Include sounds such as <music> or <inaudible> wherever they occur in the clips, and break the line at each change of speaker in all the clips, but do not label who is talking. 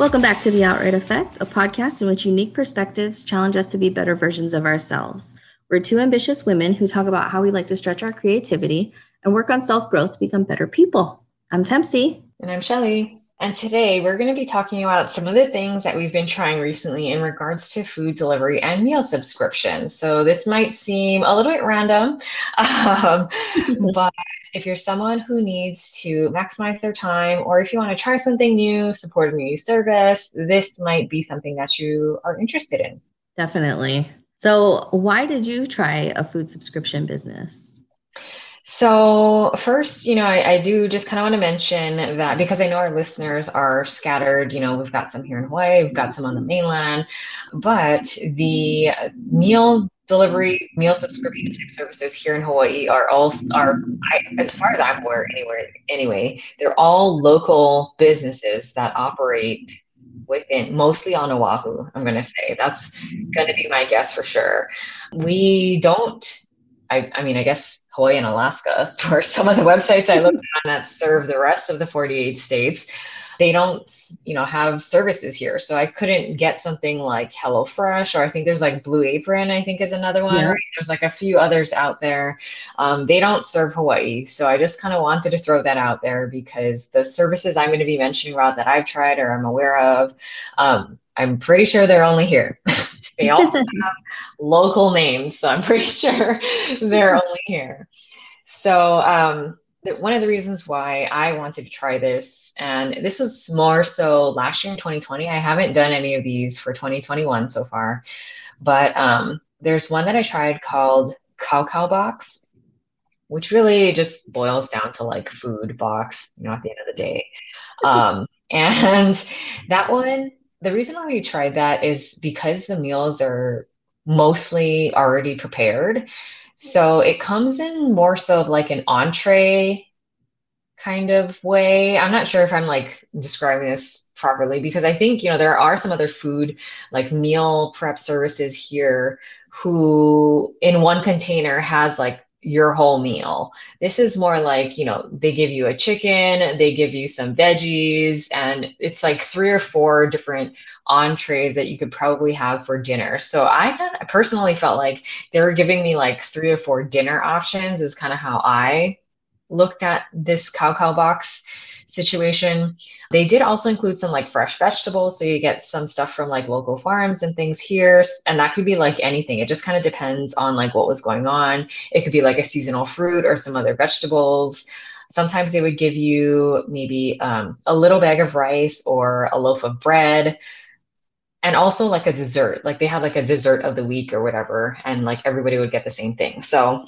Welcome back to The Outright Affect, a podcast in which unique perspectives challenge us to be better versions of ourselves. We're two ambitious women who talk about how we like to stretch our creativity and work on self growth to become better people. I'm Tempsy.
And I'm Shelly. And today we're going to be talking about some of the things that we've been trying recently in regards to food delivery and meal subscription. So this might seem a little bit random, <laughs> um, <laughs> but if you're someone who needs to maximize their time, or if you want to try something new, support a new service, this might be something that you are interested in.
Definitely. So, why did you try a food subscription business?
So, first, you know, I, I do just kind of want to mention that because I know our listeners are scattered, you know, we've got some here in Hawaii, we've got some on the mainland, but the meal delivery, meal subscription type services here in Hawaii are all, are, I, as far as I'm aware, anywhere, anyway, they're all local businesses that operate within mostly on Oahu, I'm going to say. That's going to be my guess for sure. We don't I, I mean, I guess Hawaii and Alaska <laughs> for some of the websites I looked on that serve the rest of the 48 states. They don't, you know, have services here. So I couldn't get something like HelloFresh, or I think there's like Blue Apron, I think is another one. Yeah. Right? There's like a few others out there. Um, they don't serve Hawaii. So I just kind of wanted to throw that out there because the services I'm going to be mentioning about that I've tried or I'm aware of, um, I'm pretty sure they're only here. <laughs> They <laughs> also have local names, so I'm <laughs> pretty sure they're only here. So um, one of the reasons why I wanted to try this, and this was more so last year in 2020. I haven't done any of these for 2021 so far, but um, there's one that I tried called Kau Kau Box, which really just boils down to like food box, you know, at the end of the day. <laughs> Um, and that one the reason why we tried that is because the meals are mostly already prepared. So it comes in more so of like an entree kind of way. I'm not sure if I'm like describing this properly because I think, you know, there are some other food like meal prep services here who in one container has like your whole meal. This is more like, you know, they give you a chicken, they give you some veggies, and it's like three or four different entrees that you could probably have for dinner. So I kind of personally felt like they were giving me like three or four dinner options, is kind of how I looked at this kau kau box situation. They did also include some like fresh vegetables. So you get some stuff from like local farms and things here. And that could be like anything. It just kind of depends on like what was going on. It could be like a seasonal fruit or some other vegetables. Sometimes they would give you maybe um, a little bag of rice or a loaf of bread and also like a dessert like they had like a dessert of the week or whatever and like everybody would get the same thing so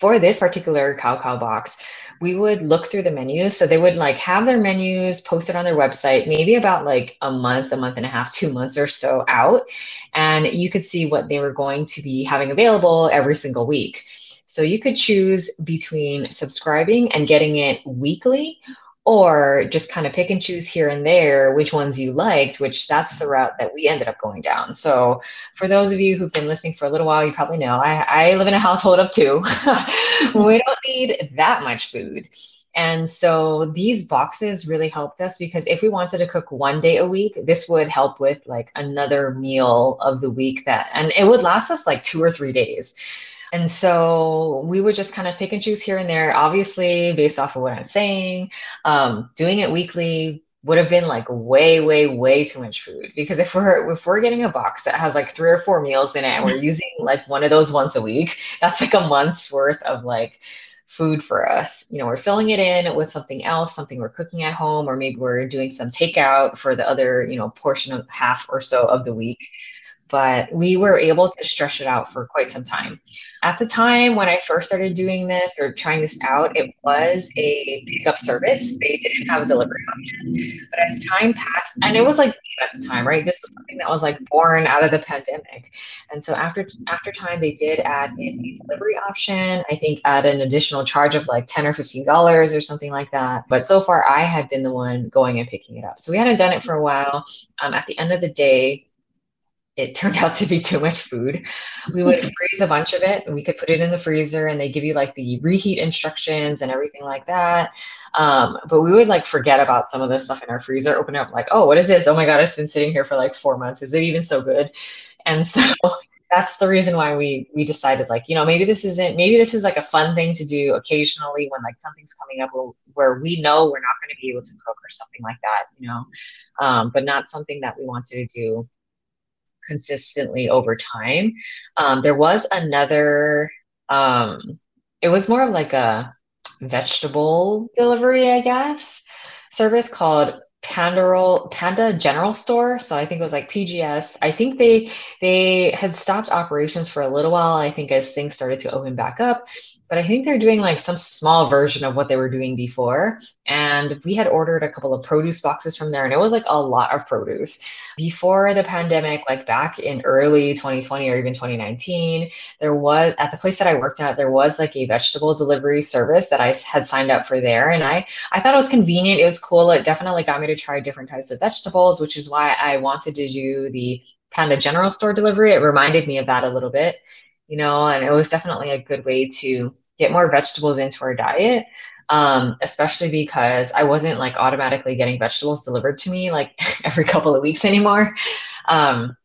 for this particular kau kau box we would look through the menus. So they would like have their menus posted on their website, maybe about like a month, a month and a half, two months or so out. And you could see what they were going to be having available every single week. So you could choose between subscribing and getting it weekly or just kind of pick and choose here and there which ones you liked, which that's the route that we ended up going down. So, for those of you who've been listening for a little while, you probably know I, I live in a household of two. <laughs> we don't need that much food. And so these boxes really helped us because if we wanted to cook one day a week, this would help with like another meal of the week that, and it would last us like two or three days. And so we would just kind of pick and choose here and there, obviously, based off of what I'm saying. Um, doing it weekly would have been like way, way, way too much food. Because if we're if we're getting a box that has like three or four meals in it and we're <laughs> using like one of those once a week, that's like a month's worth of like food for us. You know, we're filling it in with something else, something we're cooking at home, or maybe we're doing some takeout for the other, you know, portion of half or so of the week but we were able to stretch it out for quite some time. At the time when I first started doing this or trying this out, it was a pickup service. They didn't have a delivery option. But as time passed, and it was like at the time, right? This was something that was like born out of the pandemic. And so after after time, they did add a delivery option. I think at an additional charge of like 10 or $15 or something like that. But so far I had been the one going and picking it up. So we hadn't done it for a while. Um, at the end of the day, it turned out to be too much food. We would <laughs> freeze a bunch of it. And we could put it in the freezer and they give you like the reheat instructions and everything like that. Um, but we would like forget about some of the stuff in our freezer, open up like, oh, what is this? Oh my God, it's been sitting here for like four months. Is it even so good? And so <laughs> that's the reason why we we decided like, you know, maybe this isn't maybe this is like a fun thing to do occasionally when like something's coming up where we know we're not going to be able to cook or something like that, you know. Um, but not something that we wanted to do consistently over time. Um, there was another, um, it was more of like a vegetable delivery, I guess, service called Panda Panda General Store. So I think it was like PGS. I think they they had stopped operations for a little while. I think as things started to open back up, but I think they're doing like some small version of what they were doing before. And we had ordered a couple of produce boxes from there, and it was like a lot of produce. Before the pandemic, like back in early 2020 or even 2019, there was at the place that I worked at, there was like a vegetable delivery service that I had signed up for there. And I, I thought it was convenient. It was cool. It definitely got me to try different types of vegetables, which is why I wanted to do the Panda General Store delivery. It reminded me of that a little bit you know, and it was definitely a good way to get more vegetables into our diet. Um, especially because I wasn't like automatically getting vegetables delivered to me like <laughs> every couple of weeks anymore. Um,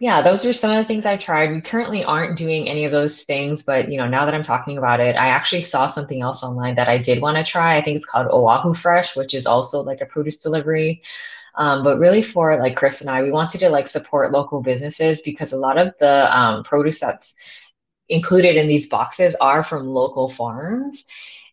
yeah, those are some of the things I've tried. We currently aren't doing any of those things, but you know, now that I'm talking about it, I actually saw something else online that I did want to try. I think it's called Oahu Fresh, which is also like a produce delivery. Um, but really for like Chris and I, we wanted to like support local businesses because a lot of the um, produce that's included in these boxes are from local farms.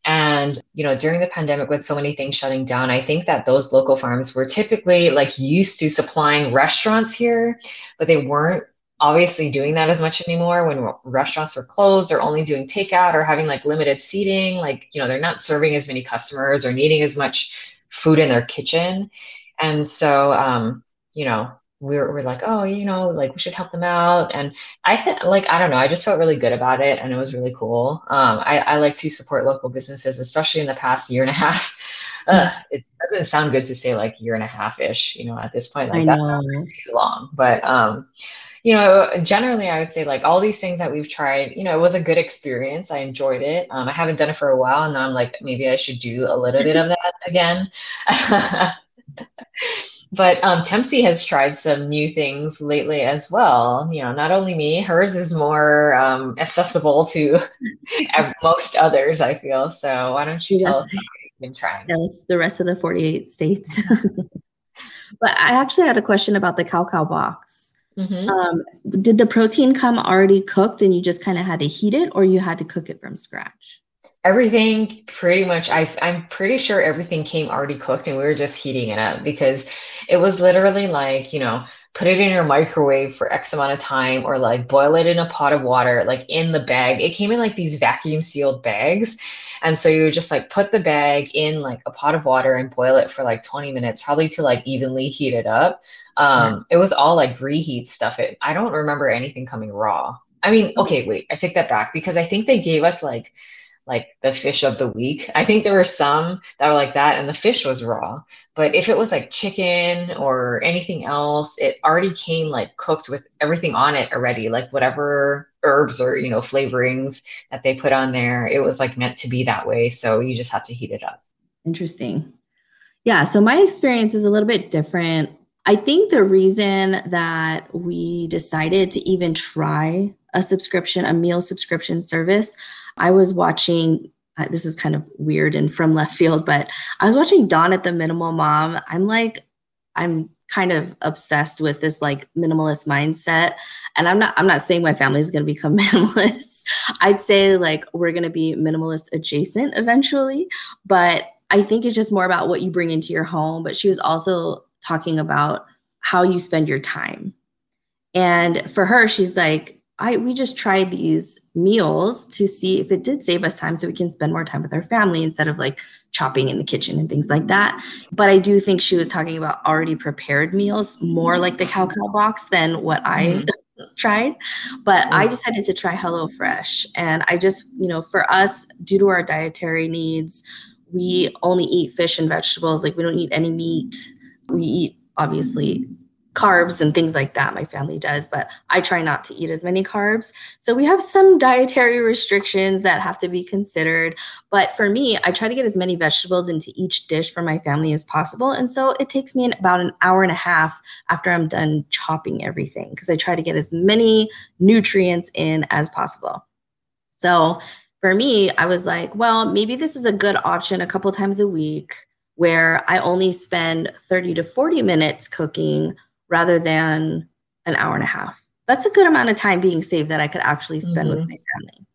And, you know, during the pandemic, with so many things shutting down, I think that those local farms were typically like used to supplying restaurants here, but they weren't obviously doing that as much anymore when restaurants were closed or only doing takeout or having like limited seating. Like, you know, they're not serving as many customers or needing as much food in their kitchen. And so, um, you know, we're, we're like, oh, you know, like we should help them out. And I think, like, I don't know, I just felt really good about it and it was really cool. Um, I, I like to support local businesses, especially in the past year and a half. <laughs> Uh, <laughs> it doesn't sound good to say like year and a half ish, you know, at this point, like that's not too long. But, um, you know, generally, I would say like all these things that we've tried, you know, it was a good experience. I enjoyed it. Um, I haven't done it for a while, and now I'm like, maybe I should do a little bit of that again. <laughs> but um, Tempsy has tried some new things lately as well. You know, not only me, hers is more um, accessible to <laughs> most others. I feel so. Why don't you yes. tell us what you've been trying?
Yes, the rest of the forty-eight states. <laughs> but I actually had a question about the kau kau box. Mm-hmm. Um, did the protein come already cooked, and you just kind of had to heat it, or you had to cook it from scratch?
Everything pretty much I, i'm pretty sure everything came already cooked and we were just heating it up because it was literally like you know put it in your microwave for x amount of time or like boil it in a pot of water like in the bag. It came in like these vacuum sealed bags. And so you would just like put the bag in like a pot of water and boil it for like 20 minutes probably to like evenly heat it up. Um yeah. it was all like reheat stuff. It i don't remember anything coming raw. I mean okay wait i take that back because i think they gave us like like the fish of the week. I think there were some that were like that, and the fish was raw. But if it was like chicken or anything else, it already came like cooked with everything on it already, like whatever herbs or you know flavorings that they put on there. It was like meant to be that way, so you just had to heat it up.
Interesting. Yeah, so my experience is a little bit different. I think the reason that we decided to even try a subscription, a meal subscription service, I was watching uh, this is kind of weird and from left field, but I was watching Dawn at the Minimal Mom. I'm like, I'm kind of obsessed with this like minimalist mindset. And I'm not I'm not saying my family is going to become <laughs> minimalist. I'd say like we're going to be minimalist adjacent eventually, but I think it's just more about what you bring into your home, but she was also talking about how you spend your time. And for her, she's like I we just tried these meals to see if it did save us time so we can spend more time with our family instead of like chopping in the kitchen and things like that. But I do think she was talking about already prepared meals, more like the cow cow box than what I mm-hmm. <laughs> tried. But mm-hmm. I decided to try HelloFresh. And I just, you know, for us, due to our dietary needs, we only eat fish and vegetables. Like we don't eat any meat. We eat obviously carbs and things like that. My family does, but I try not to eat as many carbs. So we have some dietary restrictions that have to be considered. But for me, I try to get as many vegetables into each dish for my family as possible. And so it takes me about an hour and a half after I'm done chopping everything because I try to get as many nutrients in as possible. So for me, I was like, well, maybe this is a good option a couple times a week where I only spend 30 to 40 minutes cooking rather than an hour and a half. That's a good amount of time being saved that I could actually spend mm-hmm. with my family.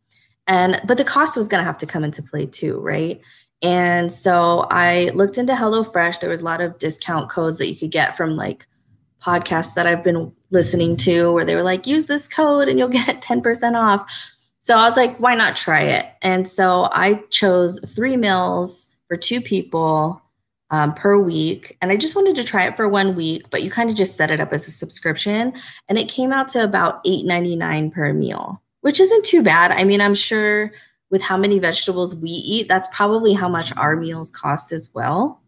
And but the cost was going to have to come into play too, right? And so I looked into HelloFresh. There was a lot of discount codes that you could get from like podcasts that I've been listening to where they were like, use this code and you'll <laughs> get 10% off. So I was like, why not try it? And so I chose three meals for two people um, per week. And I just wanted to try it for one week, but you kind of just set it up as a subscription. And it came out to about $8.99 per meal, which isn't too bad. I mean, I'm sure with how many vegetables we eat, that's probably how much our meals cost as well.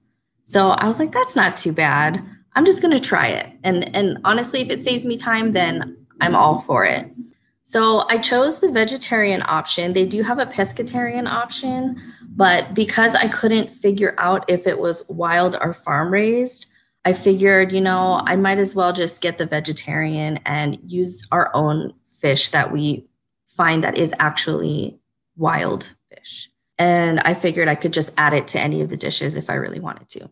So I was like, that's not too bad. I'm just going to try it. And, and honestly, if it saves me time, then I'm all for it. So I chose the vegetarian option. They do have a pescatarian option, but because I couldn't figure out if it was wild or farm raised, I figured, you know, I might as well just get the vegetarian and use our own fish that we find that is actually wild fish. And I figured I could just add it to any of the dishes if I really wanted to.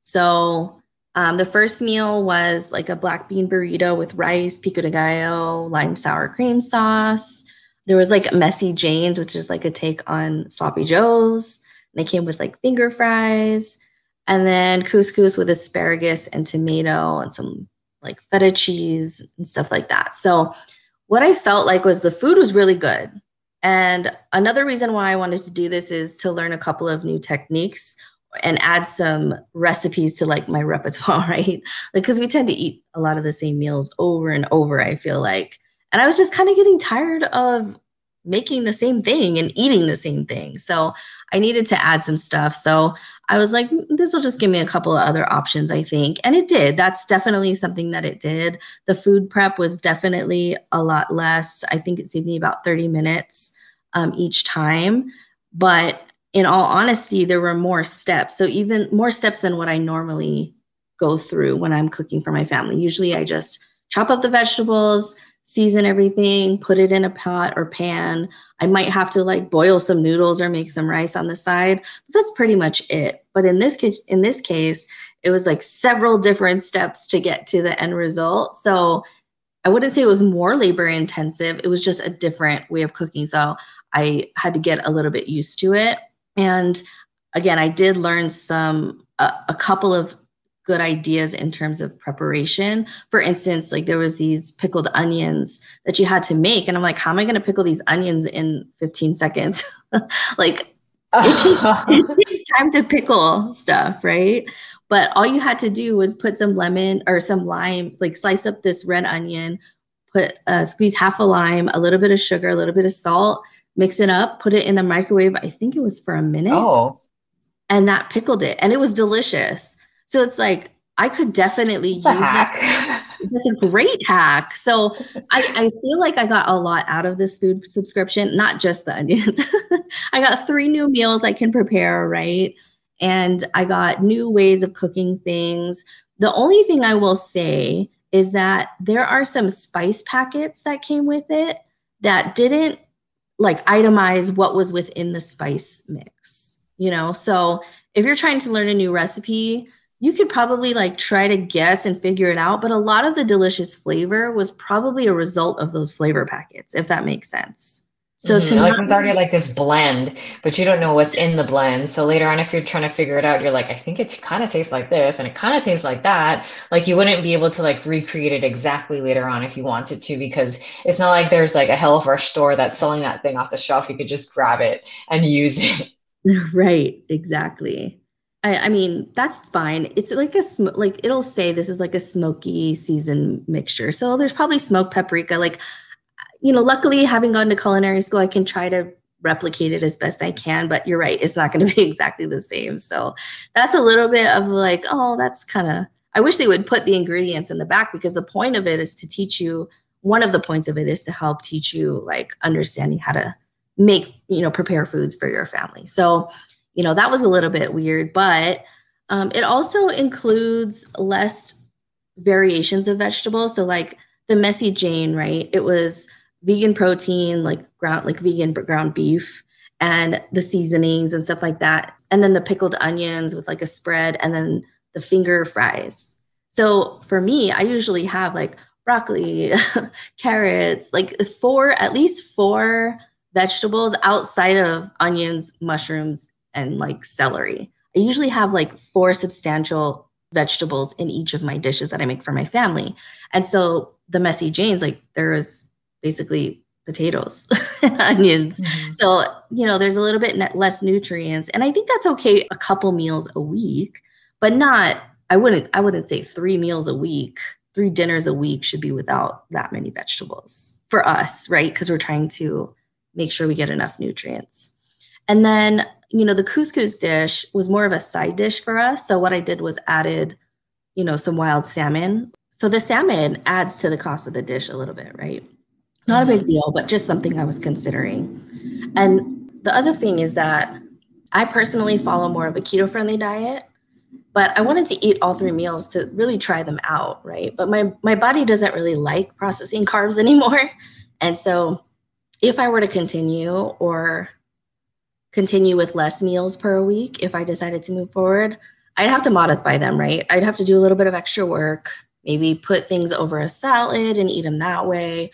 So um, the first meal was like a black bean burrito with rice, pico de gallo, lime sour cream sauce. There was like messy Jane's, which is like a take on sloppy joes. And they came with like finger fries, and then couscous with asparagus and tomato and some like feta cheese and stuff like that. So what I felt like was the food was really good. And another reason why I wanted to do this is to learn a couple of new techniques and add some recipes to like my repertoire, <laughs> right? Like, because we tend to eat a lot of the same meals over and over, I feel like. And I was just kind of getting tired of making the same thing and eating the same thing. So I needed to add some stuff. So I was like, mm, this will just give me a couple of other options, I think. And it did. That's definitely something that it did. The food prep was definitely a lot less. I think it saved me about 30 minutes um, each time. But in all honesty, there were more steps. So even more steps than what I normally go through when I'm cooking for my family. Usually I just chop up the vegetables, season everything, put it in a pot or pan. I might have to like boil some noodles or make some rice on the side. But that's pretty much it. But in this case, in this case, it was like several different steps to get to the end result. So I wouldn't say it was more labor intensive. It was just a different way of cooking. So I had to get a little bit used to it. And again, I did learn some, a, a couple of good ideas in terms of preparation. For instance, like there was these pickled onions that you had to make. And I'm like, how am I going to pickle these onions in 15 seconds? <laughs> like it takes, <laughs> it takes, time to pickle stuff, right? But all you had to do was put some lemon or some lime, like slice up this red onion, put uh, squeeze half a lime, a little bit of sugar, a little bit of salt, mix it up, put it in the microwave. I think it was for a minute.
Oh.
And that pickled it. And it was delicious. So it's like I could definitely
it's use that. <laughs>
It's a great hack. So I, I feel like I got a lot out of this food subscription, not just the onions. <laughs> I got three new meals I can prepare, right? And I got new ways of cooking things. The only thing I will say is that there are some spice packets that came with it that didn't like itemize what was within the spice mix, you know? So if you're trying to learn a new recipe, you could probably like try to guess and figure it out, but a lot of the delicious flavor was probably a result of those flavor packets, if that makes sense.
So mm-hmm. to like there's already like this blend, but you don't know what's in the blend. So later on, if you're trying to figure it out, you're like, I think it kind of tastes like this, and it kind of tastes like that. Like you wouldn't be able to like recreate it exactly later on if you wanted to, because it's not like there's like a HelloFresh store that's selling that thing off the shelf. You could just grab it and use it. <laughs> <laughs>
Right. Exactly. I, I mean, that's fine. It's like a sm- like it'll say this is like a smoky season mixture. So there's probably smoked paprika. Like you know, luckily having gone to culinary school, I can try to replicate it as best I can. But you're right, it's not going to be <laughs> exactly the same. So that's a little bit of like, oh, that's kind of I wish they would put the ingredients in the back because the point of it is to teach you one of the points of it is to help teach you like understanding how to make, you know, prepare foods for your family. So, you know, that was a little bit weird, but um, it also includes less variations of vegetables. So, like the messy Jane, right? It was vegan protein, like ground, like vegan ground beef, and the seasonings and stuff like that. And then the pickled onions with like a spread, and then the finger fries. So for me, I usually have like broccoli, <laughs> carrots, like four, at least four vegetables outside of onions, mushrooms, and like celery. I usually have like four substantial vegetables in each of my dishes that I make for my family. And so the messy Janes, like there is basically potatoes <laughs> onions. Mm-hmm. So, you know, there's a little bit less nutrients. And I think that's okay a couple meals a week, but not, I wouldn't, I wouldn't say three meals a week three dinners a week should be without that many vegetables for us, right? Because we're trying to make sure we get enough nutrients. And then, you know, the couscous dish was more of a side dish for us. So what I did was added, you know, some wild salmon. So the salmon adds to the cost of the dish a little bit, right? Not mm-hmm. a big mm-hmm. deal, but just something I was considering. And the other thing is that I personally follow more of a keto friendly diet but I wanted to eat all three meals to really try them out, right? But my my body doesn't really like processing carbs <laughs> anymore. And so if I were to continue or continue with less meals per week, if I decided to move forward, I'd have to modify them, right? I'd have to do a little bit of extra work, maybe put things over a salad and eat them that way,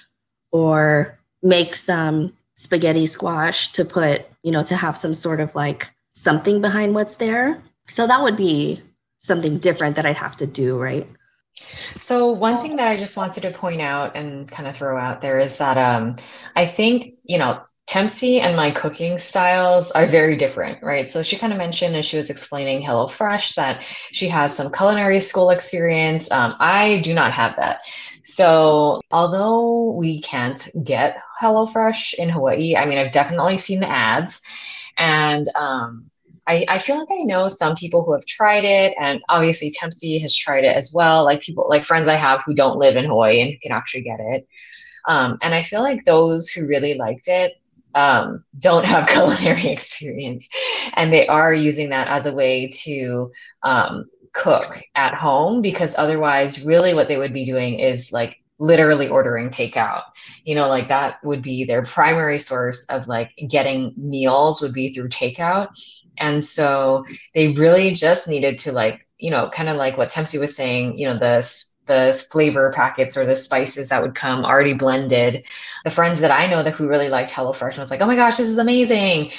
or make some spaghetti squash to put, you know, to have some sort of like something behind what's there. So that would be something different that I'd have to do, right?
So one thing that I just wanted to point out and kind of throw out there is that um, I think you know Tempsy and my cooking styles are very different, right? So she kind of mentioned as she was explaining HelloFresh that she has some culinary school experience. Um, I do not have that. So although we can't get HelloFresh in Hawaii, I mean, I've definitely seen the ads. And um, I, I feel like I know some people who have tried it, and obviously Tempsy has tried it as well. Like people, like friends I have who don't live in Hawaii and can actually get it. Um, and I feel like those who really liked it um, don't have <laughs> culinary experience, and they are using that as a way to um, cook at home because otherwise, really, what they would be doing is like literally ordering takeout you know like that would be their primary source of like getting meals would be through takeout and so they really just needed to like, you know, kind of like what Tempsy was saying, you know, the the flavor packets or the spices that would come already blended. The friends that I know that who really liked HelloFresh was like, oh my gosh, this is amazing.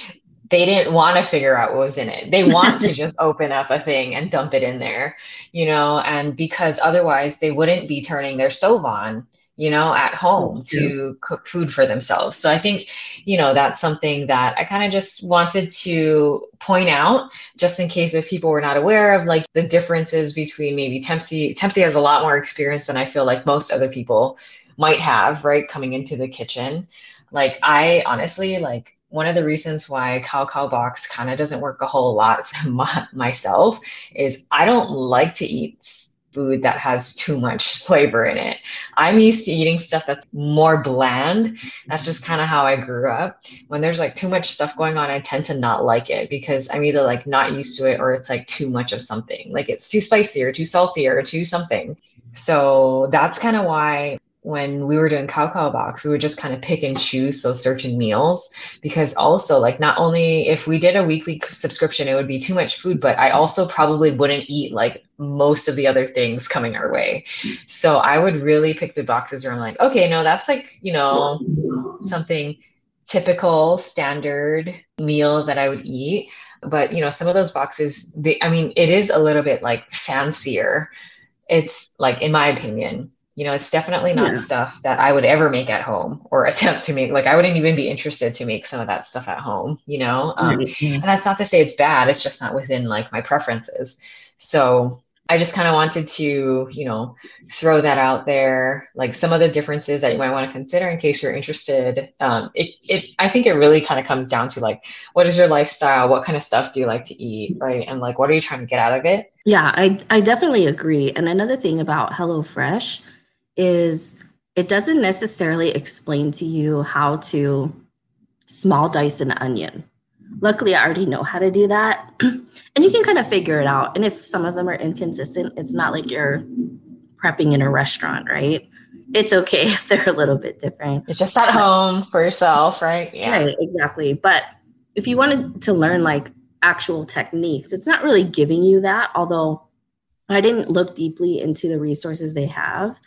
They didn't want to figure out what was in it. They want to <laughs> just open up a thing and dump it in there, you know, and because otherwise they wouldn't be turning their stove on you know, at home to cook food for themselves. So I think, you know, that's something that I kind of just wanted to point out just in case if people were not aware of like the differences between maybe Tempsy. Tempsy has a lot more experience than I feel like most other people might have, right? Coming into the kitchen. Like I honestly like one of the reasons why kau kau box kind of doesn't work a whole lot <laughs> for my, myself is I don't like to eat food that has too much <laughs> flavor in it. I'm used to eating stuff that's more bland. That's just kind of how I grew up. When there's like too much stuff going on, I tend to not like it because I'm either like not used to it or it's like too much of something. Like it's too spicy or too salty or too something. So that's kind of why when we were doing kau kau box we would just kind of pick and choose those certain meals because also like not only if we did a weekly subscription it would be too much food but i also probably wouldn't eat like most of the other things coming our way. So i would really pick the boxes where i'm like okay no that's like you know something typical standard meal that i would eat. But you know some of those boxes they i mean it is a little bit like fancier. It's like in my opinion you know it's definitely not yeah. stuff that i would ever make at home or <laughs> attempt to make like i wouldn't even be interested to make some of that stuff at home you know um, mm-hmm. and that's not to say it's bad it's just not within like my preferences so I just kind of wanted to, you know, throw that out there, like some of the differences that you might want to consider in case you're interested. Um, it, it, I think it really kind of comes down to like, what is your lifestyle? What kind of stuff do you like to eat, right? And like, what are you trying to get out of it?
Yeah, I, I definitely agree. And another thing about HelloFresh is it doesn't necessarily explain to you how to small dice an onion. Luckily, I already know how to do that. <clears throat> and you can kind of figure it out. And if some of them are inconsistent, it's not like you're prepping in a restaurant, right? It's okay <laughs> if they're a little bit different.
It's just at home for yourself, right?
Yeah. Right, exactly. But if you wanted to learn like actual techniques, it's not really giving you that, although I didn't look deeply into the resources they have.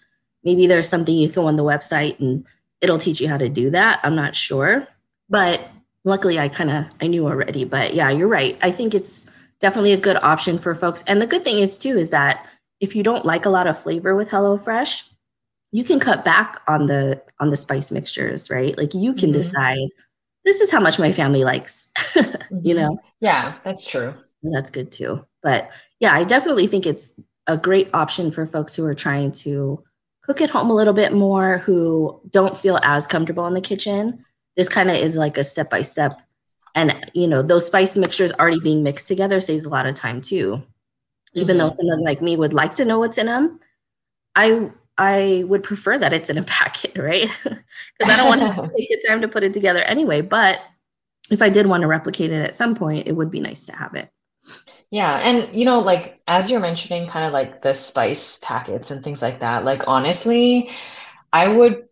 Maybe there's something you can go on the website and it'll teach you how to do that. I'm not sure. But luckily I kind of I knew already. But yeah, you're right. I think it's definitely a good option for folks. And the good thing is too is that if you don't like a lot of flavor with HelloFresh, you can cut back on the on the spice mixtures, right? Like you can mm-hmm. decide this is how much my family likes, mm-hmm. <laughs> you know.
Yeah, that's true.
And that's good too. But yeah, I definitely think it's a great option for folks who are trying to cook at home a little bit more, who don't feel as comfortable in the kitchen. This kind of is like a step by step. And you know those spice mixtures already being mixed together saves a lot of time too. Even mm-hmm. though someone like me would like to know what's in them i i would prefer that it's in a <laughs> packet right? <laughs> Because i don't want to <laughs> take the time to put it together anyway but if i did want to replicate it at some point it would be nice to have it
yeah and you know like as you're mentioning kind of like the spice packets and things like that like honestly i would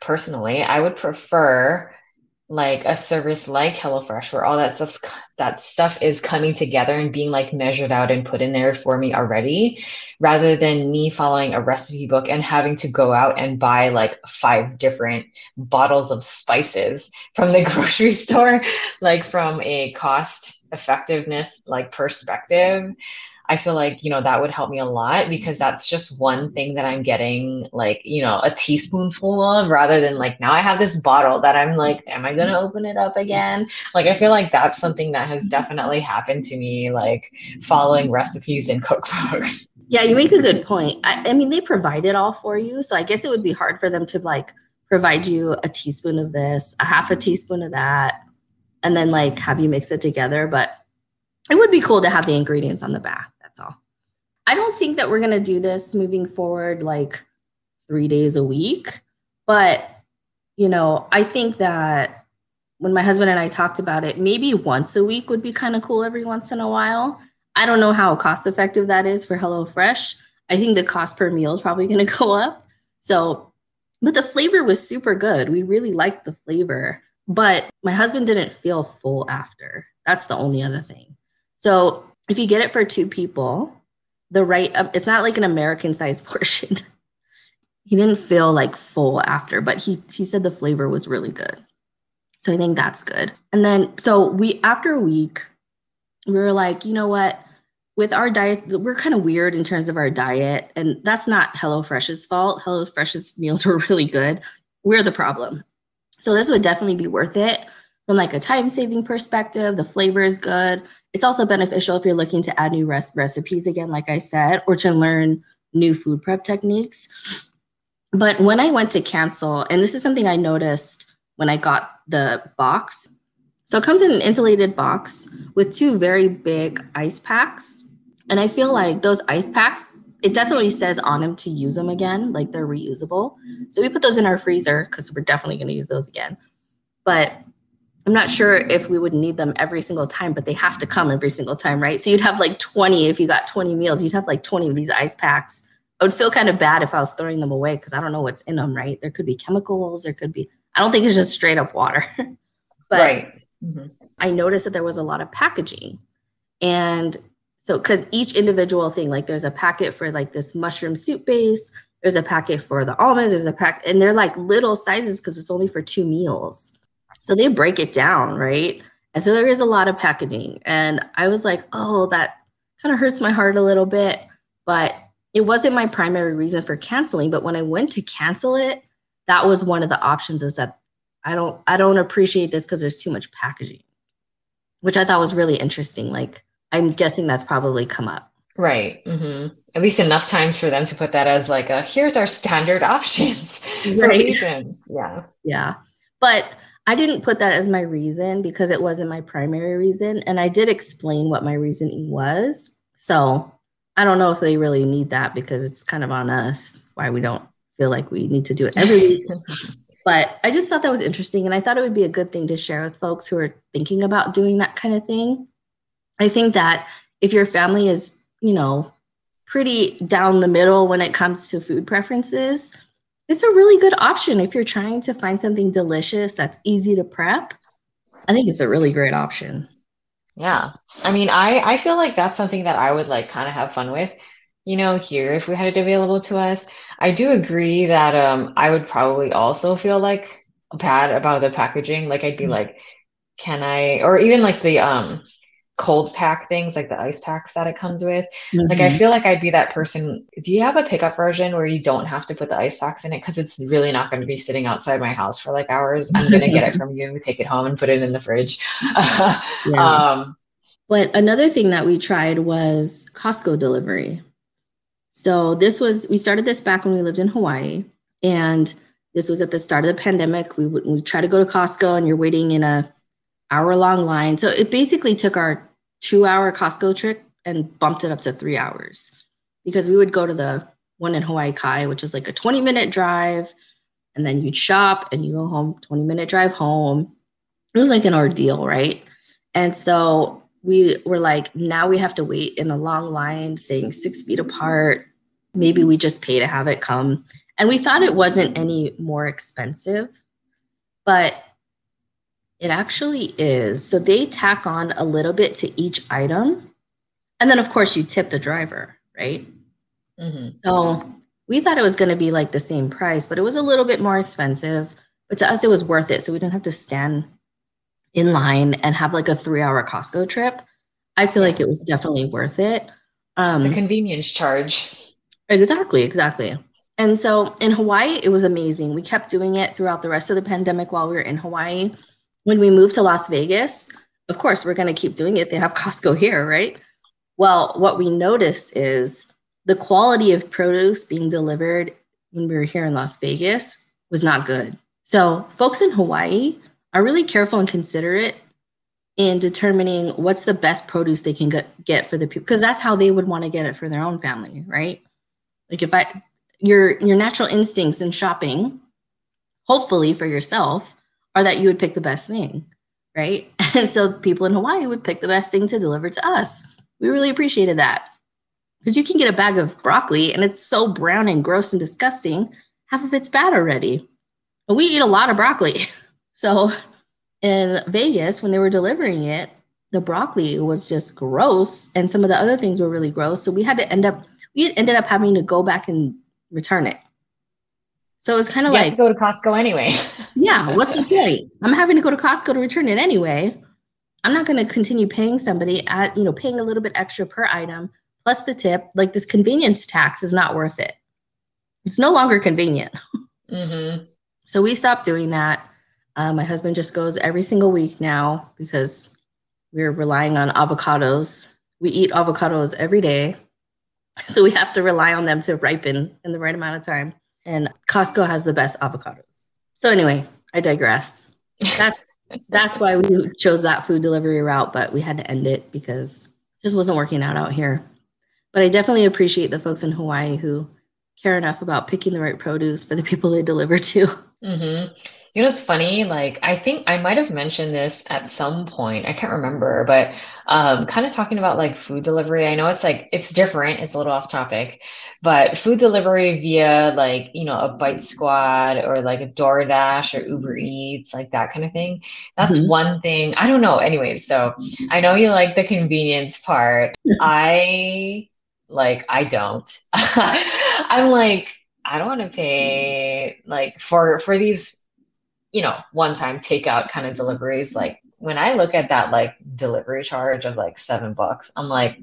personally i would prefer like a service like HelloFresh where all that stuff that stuff is coming together and being like measured out and put in there for me already rather than me following a recipe book and having to go out and buy like five different bottles of spices from the <laughs> grocery store like from a cost effectiveness like perspective I feel like, you know, that would help me a lot because that's just one thing that I'm getting like, you know, a teaspoonful of rather than like now I have this bottle that I'm like, am I going to open it up again? Like, I feel like that's something that has definitely happened to me, like following recipes and cookbooks. <laughs>
Yeah, you make a good point. I, I mean, they provide it all for you. So I guess it would be hard for them to like provide you a teaspoon of this, a half a teaspoon of that, and then like have you mix it together. But it would be cool to have the ingredients on the back. That's all. I don't think that we're going to do this moving forward like three days a week. But, you know, I think that when my husband and I talked about it, maybe once a week would be kind of cool every once in a while. I don't know how cost effective that is for HelloFresh. I think the cost per meal is probably going <laughs> to go up. So, but the flavor was super good. We really liked the flavor, but my husband didn't feel full after. That's the only other thing. So, if you get it for two people, the right, um, it's not like an American sized <laughs> portion. he didn't feel like full after, but he he said the flavor was really good. So I think that's good. And then so we after a week, we were like, you know what? With our diet, we're kind of weird in terms of our diet, and that's not HelloFresh's fault. HelloFresh's meals were <laughs> really good. We're the problem. So this would definitely be worth it from like a time saving perspective. The flavor is good. It's also beneficial if you're looking to add new res- recipes again like i said or to learn new food prep techniques. But when i went to cancel and this is something i noticed when i got the box. So it comes in an insulated box with two very big ice packs. And i feel like those ice packs it definitely says on them to use them again like they're reusable so we put those in our freezer because we're definitely going to use those again but I'm not sure if we would need them every single time, but they have to come every single time, right? So you'd have like 20 if you got 20 meals, you'd have like 20 of these ice packs. I would feel kind of bad if I was throwing them away because I don't know what's in them, right? There could be chemicals, there could be, I don't think it's just straight up water. <laughs> but right. Mm-hmm. I noticed that there was a lot of packaging. And so, because each individual thing, like there's a packet for like this mushroom soup base, there's a packet for the almonds, there's a pack, and they're like little sizes because it's only for two meals. So they break it down, right? And so there is a lot of packaging. And I was like, oh, that kind of hurts my heart a little bit. But it wasn't my primary reason for canceling. But when I went to cancel it, that was one of the options is that I don't I don't appreciate this because there's too much packaging, which I thought was really interesting. Like I'm guessing that's probably come up.
Right. Mm-hmm. At least enough times for them to put that as like a here's our standard <laughs> options
Right.
reasons. Yeah.
Yeah. But I didn't put that as my reason because it wasn't my primary reason. And I did explain what my reasoning was. So I don't know if they really need that because it's kind of on us why we don't feel like we need to do it every week. <laughs> but I just thought that was interesting. And I thought it would be a good thing to share with folks who are thinking about doing that kind of thing. I think that if your family is, you know, pretty down the middle when it comes to food preferences, it's a really good option if you're trying to find something delicious that's easy to prep. I think it's a really great option.
Yeah. I mean, I I feel like that's something that I would like kind of have fun with. You know, here if we had it available to us. I do agree that um I would probably also feel like bad about the packaging. Like I'd be
Mm.
like, can I or even like the um cold pack things, like the ice packs that it comes with. Like I
Mhm.
feel like I'd be that person. Do you have a pickup version where you don't have to put the ice packs in it? Because it's really not going to be sitting outside my house for like hours. I'm gonna get it <laughs> from you, take it home and put it in the fridge. <laughs>
Yeah.
Um,
But another thing that we tried was Costco delivery. So this was we started this back when we lived in Hawaii, and this was at the start of the pandemic. We would we try to go to Costco, and you're waiting in a hour long line. So it basically took our two hour Costco trip and bumped it up to three hours because we would go to the one in Hawaii Kai, which is like a 20 minute drive, and then you'd shop and you go home, 20 minute drive home. It was like an ordeal, right? And so we were like, now we have to wait in a long line, saying six feet apart. Maybe we just pay to have it come. And we thought it wasn't any more expensive, but it actually is. So they tack on a little bit to each item. And then, of course, you tip the driver, right?
mhm.
So we thought it was going to be like the same price, but it was a little bit more expensive. But to us, it was worth it. So we didn't have to stand in line and have like a three hour Costco trip. I feel like it was definitely worth it.
It's
Um,
a convenience charge.
Exactly, exactly. And so in Hawaii, it was amazing. We kept doing it throughout the rest of the pandemic while we were in Hawaii. When we moved to Las Vegas, of course, we're going to keep doing it. They have Costco here, right? Well, what we noticed is the quality of produce being delivered when we were here in Las Vegas was not good. So, folks in Hawaii are really careful and considerate in determining what's the best produce they can get, for the people because that's how they would want to get it for their own family, right? Like if I your your natural instincts in shopping, hopefully for yourself, are that you would pick the best thing, right? And <laughs> so people in Hawaii would pick the best thing to deliver to us. We really appreciated that. Because you can get a bag of broccoli and it's so brown and gross and disgusting, half of it's bad already. But we eat a lot of broccoli. <laughs> So in Vegas, when they were delivering it, the broccoli was just gross and some of the other things were really gross. So we had to end up we ended up having to go back and return it. So it was kind of like,
to go to Costco anyway. <laughs>
yeah, what's the point? I'm having to go to Costco to return it anyway. I'm not going to continue paying somebody at, you know, paying a little bit extra per item plus the tip. Like this convenience tax is not worth it. It's no longer convenient. <laughs>
hmm
So we stopped doing that. Uh, my husband just goes every single week now because we're relying on avocados. We eat avocados every day. <laughs> So we have to rely on them to ripen in the right amount of time. And Costco has the best avocados. So anyway, I digress. That's <laughs> that's why we chose that food delivery route, but we had to end it because it just wasn't working out out here. But I definitely appreciate the folks in Hawaii who care enough about picking the right produce for the <laughs> people they deliver to.
Hmm You know, it's funny. Like, I think I might have mentioned this at some point. I can't remember, but um, kind of talking about like food delivery. I know it's like it's different. It's a little off topic, but food delivery via like, you know, a Bite Squad or like a DoorDash or Uber Eats, like that kind of thing. That's
Mhm.
one thing. I don't know. Anyways, so I know you like the convenience part. <laughs> I like, I don't. <laughs> I'm like, I don't want to pay like for for these, you know, one-time takeout kind of deliveries. Like when I look at that like delivery charge of like seven bucks, I'm like,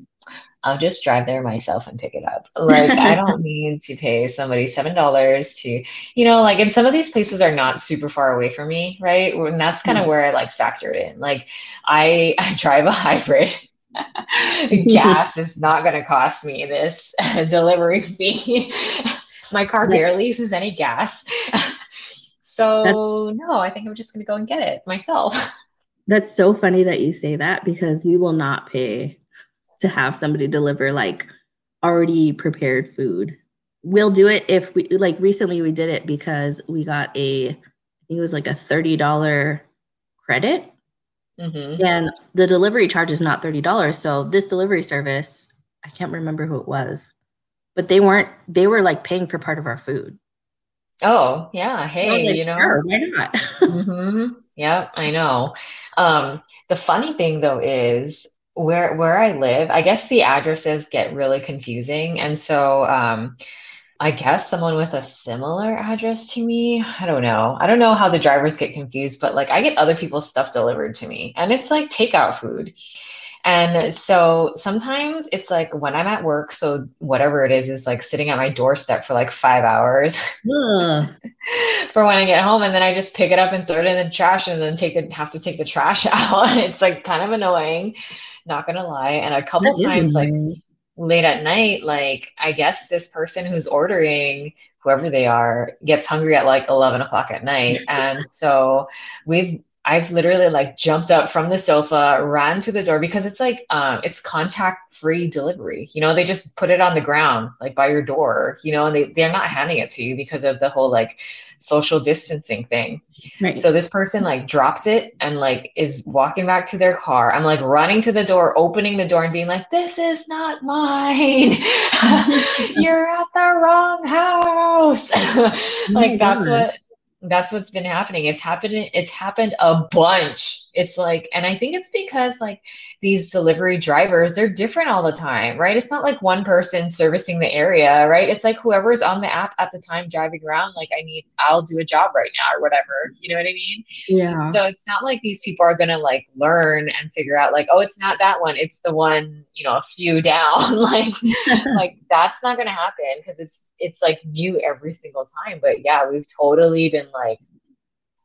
I'll just drive there myself and pick it up. <laughs> Like I don't need to pay somebody seven dollars to, you know, like and some of these places are not super far away from me, right? And that's kind of
Mhm.
where I like factored in. Like I <laughs> I drive a hybrid. <laughs> gas is not going to cost me this delivery fee. My car yes. barely uses any gas. <laughs> so, That's- no, I think I'm just going to go and get it myself. <laughs>
That's so funny that you say that because we will not pay to have somebody deliver like already prepared food. We'll do it if we like recently we did it because we got a I think it was like a $30 credit. Mm-hmm. And the delivery charge is not $30. So this delivery service, I can't remember who it was, but they weren't, they were like paying for part of our food.
Oh, yeah. Hey, like, you know,
sure, why not? <laughs>
mm-hmm. Yeah, I know. Um, the funny thing though is where where I live, I guess the addresses get really confusing. And so um, I guess someone with a similar address to me, I don't know. I don't know how the drivers get confused, but like I get other people's stuff delivered to me and it's like takeout food. And so sometimes it's like when I'm at work, so whatever it is, is like sitting at my doorstep for like five hours <laughs> for when I get home. And then I just pick it up and throw it in the trash and then take the have to take the trash <laughs> out. it's like kind of annoying not gonna lie. And a couple that times, like late at night, like I guess this person who's ordering, whoever they are, gets hungry at like 11 o'clock at night. and so we've I've literally like jumped up from the sofa, ran to the door because it's like um it's contact free delivery. You know, they just put it on the ground like by your door, you know, and they they're not handing it to you because of the whole like social distancing thing. Right. So this person like drops it and like is walking back to their car. I'm like running to the door, opening the door and being like, "This is not mine. <laughs> You're at the wrong house." <laughs> like oh that's what that's what's been happening. It's happening it's happened a bunch. It's like and i think it's because like these delivery drivers they're different all the time right? It's not like one person servicing the area right? It's like whoever's on the app at the time driving around like i need i'll do a job right now or whatever you know what i mean?
Yeah.
So it's not like these people are gonna like learn and figure out like oh it's not that one it's the one you know a few <laughs> down like <laughs> like that's not gonna happen because it's it's like new every single time. But yeah we've totally been like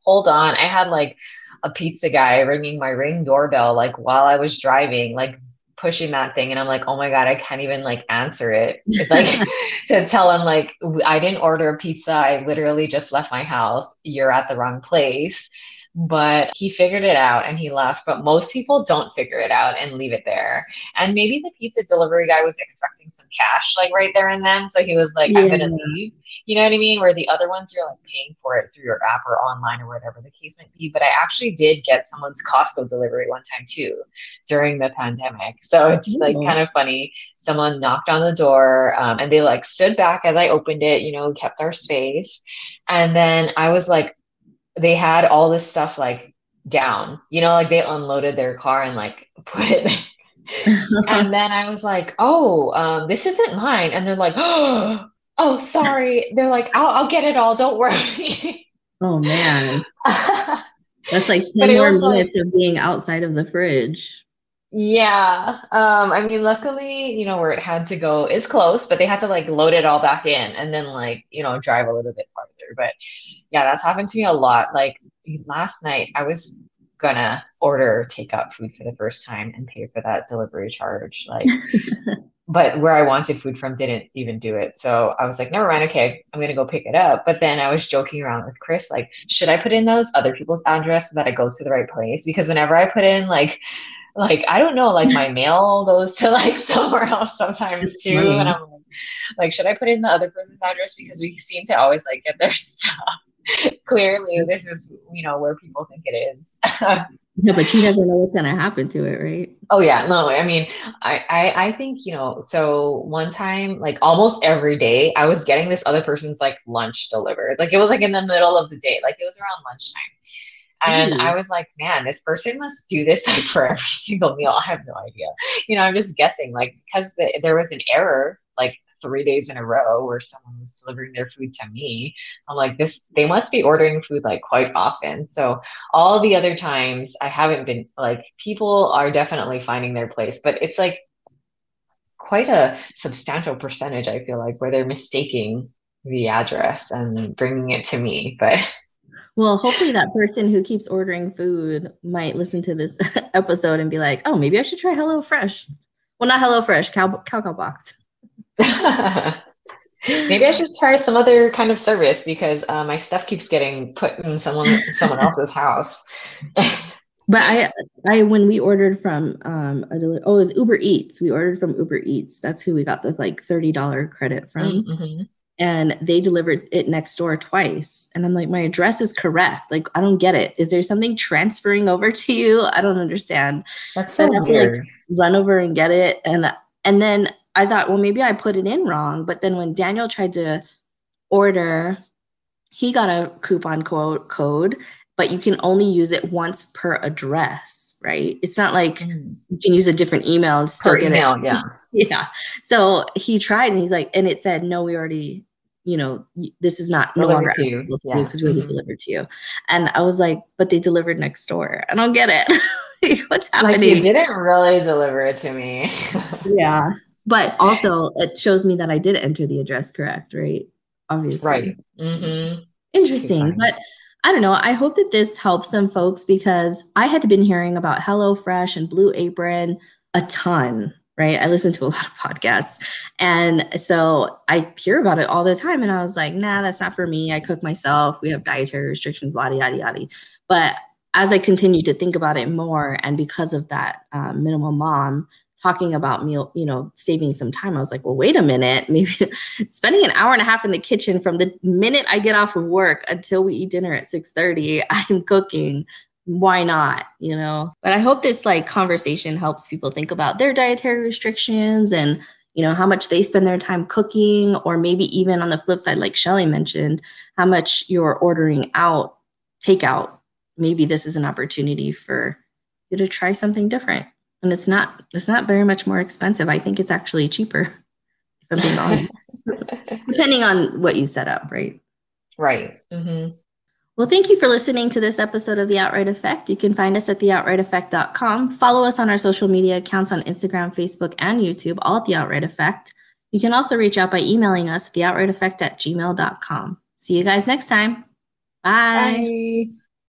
hold on i had like a pizza guy ringing my ring doorbell like while I was driving, like pushing that thing and I'm like, oh my God, I can't even like answer it. It's like <laughs> <laughs> to tell him like I didn't order a pizza. I literally just left my house. You're at the wrong place but he figured it out and he left. But most people don't figure it out and leave it there. And maybe the pizza delivery guy was expecting some cash like right there and then. So he was like, yeah. I'm going to leave. You know what I mean? Where the other ones, you're like paying for it through your app or online or whatever the case might be. But I actually did get someone's Costco delivery one time too during the pandemic. So it's Ooh. like kind of funny. Someone knocked on the door um, and they like stood back as I opened it, you know, kept our space. And then I was like, they had all this stuff like down, you know, like they unloaded their car and like <laughs> put it and then I was like, oh, um, this isn't mine. And they're like, oh, <gasps> oh, sorry. They're like, I'll, I'll get it all. Don't worry.
oh, man. <laughs> That's like 10 more minutes like, of being outside of the fridge.
Yeah. Um, I mean, luckily, you know, where it had to go is close, but they had to like load it all back in and then like, you know, drive a little bit farther. But yeah, that's happened to me a lot. Like last night, I was gonna order takeout food for the first time and pay for that delivery charge. Like, <laughs> but where I wanted food from didn't even do it. So I was like, never mind. Okay, I'm gonna go pick it up. But then I was joking around with Chris, like, should I put in those other people's address so that it goes to the right place? Because whenever I put in like like I don't know, like my mail goes to like <laughs> somewhere else sometimes too, and I'm like, like, should I put in the other person's address because we seem to always like get their <laughs> stuff. Clearly, this is you know where people think it is.
yeah, but you never know what's gonna happen to it, right?
Oh yeah, no, I mean, I, I I think you know. So one time, like almost every day, I was getting this other person's like lunch delivered. Like it was like in the middle of the day, like it was around lunchtime and mm. I was like, man, this person must do this <laughs> for every single meal. I have no idea. You know, I'm just guessing, like, because the, there was an error like three days in a row where someone was delivering their food to me. I'm like, this, they must be ordering food like quite often. So all the other times I haven't been like, people are definitely finding their place, but it's like quite a substantial percentage, I feel like, where they're mistaking the address and bringing it to me. But
Well, hopefully that person who keeps ordering food might listen to this <laughs> episode and be like, "Oh, maybe I should try HelloFresh." Well, not Hello Fresh, Kau Kau, Kau Box. <laughs>
maybe I should try some other kind of service because uh, my stuff keeps getting put in someone someone else's house. <laughs>
but I, I when we ordered from um a deli- oh it was Uber Eats. We ordered from Uber Eats. That's who we got the like thirty dollar credit from. Mm-hmm and they delivered it next door twice. And i'm like my address is correct. Like i don't get it. Is there something transferring over to you? I don't understand.
That's so I weird. To, like,
run over and get it. And and then i thought well maybe i put it in wrong. But then when daniel tried to order he got a coupon code code but you can only use it once per address right? It's not like mm. you can use a different email and still per get email,
it yeah. <laughs>
Yeah. So he tried and he's like and it said no we already you know, this is not no longer to because yeah. we already mm-hmm. delivered to you. And I was like, but they delivered next door. I don't get it. <laughs> What's happening? Like
you didn't really deliver it to me. <laughs>
yeah. But also it shows me that I did enter the address correct, right? Obviously.
Right. Mm-hmm.
Interesting. But I don't know. I hope that this helps some folks because I had been hearing about HelloFresh and Blue Apron a ton right? I listen to a <laughs> lot of podcasts. And so I hear about it all the time. And I was like, nah, that's not for me. I cook myself. We have dietary restrictions, yada, yada, yada. But as I continued to think about it more, and because of that um, minimal mom talking about meal, you know, saving some time, I was like, well, wait a minute. <laughs> Maybe spending an hour and a half in the kitchen from the minute I get off of work until we eat dinner at 6:30, <laughs> I'm cooking why not you know? But i hope this like conversation helps people think about their dietary restrictions and you know how much they spend their time cooking or maybe even on the flip side like shelly mentioned how much you're ordering out takeout. Maybe this is an opportunity for you to try something different. And it's not it's not very much more expensive. I think it's actually cheaper if i'm being honest. <laughs> Depending on what you set up right?
Right. Mm-hmm.
Well, thank you for listening to this episode of The Outright Affect. You can find us at theoutrightaffect.com. Follow us on our social media accounts on Instagram, Facebook, and YouTube, all at The Outright Affect. You can also reach out by emailing us at theoutrightaffect at gmail.com. See you guys next time. Bye. Bye.